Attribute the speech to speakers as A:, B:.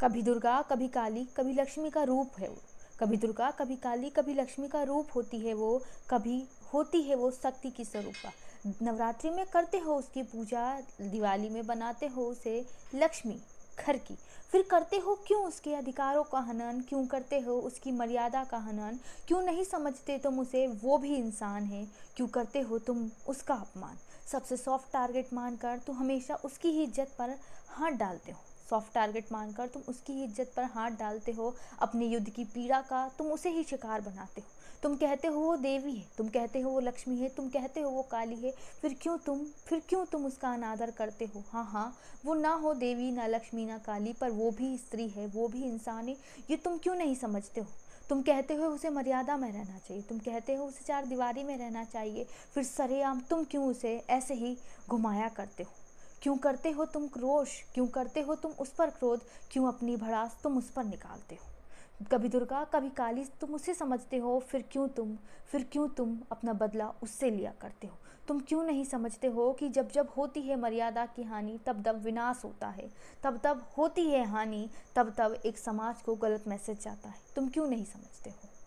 A: कभी दुर्गा, कभी काली, कभी लक्ष्मी का रूप है वो। कभी दुर्गा, कभी काली, कभी लक्ष्मी का रूप होती है वो, कभी होती है वो शक्ति की स्वरूपा। नवरात्रि में करते हो उसकी पूजा, दिवाली में बनाते हो उसे लक्ष्मी, घर की। फिर करते हो क्यों उसके अधिकारों का हनन, क्यों करते हो उसकी मर्यादा का हनन? क्यों नहीं समझते तुम उसे, वो भी इंसान है। क्यों करते हो तुम उसका अपमान? सबसे सॉफ्ट टारगेट मानकर तुम हमेशा उसकी ही इज़्ज़त पर हाथ डालते हो। सॉफ्ट टारगेट मानकर तुम उसकी इज़्ज़त पर हाथ डालते हो, अपने युद्ध की पीड़ा का तुम उसे ही शिकार बनाते हो। तुम कहते हो वो देवी है, तुम कहते हो वो लक्ष्मी है, तुम कहते हो वो काली है, फिर क्यों तुम, फिर क्यों तुम उसका अनादर करते हो? हाँ हाँ वो ना हो देवी, ना लक्ष्मी, ना काली, पर वो भी स्त्री है, वो भी इंसान है, ये तुम क्यों नहीं समझते हो? तुम कहते हो उसे मर्यादा में रहना चाहिए, तुम कहते हो उसे चार दीवारी में रहना चाहिए, फिर सरेआम तुम क्यों उसे ऐसे ही घुमाया करते हो? क्यों करते हो तुम क्रोश? क्यों करते हो तुम उस पर क्रोध? क्यों अपनी भड़ास तुम उस पर निकालते हो? कभी दुर्गा, कभी काली, तुम उसे समझते हो, फिर क्यों तुम, फिर क्यों तुम अपना बदला उससे लिया करते हो? तुम क्यों नहीं समझते हो कि जब जब होती है मर्यादा की हानि, तब तब विनाश होता है? तब तब होती है हानि, तब तब एक समाज को गलत मैसेज जाता है। तुम क्यों नहीं समझते हो?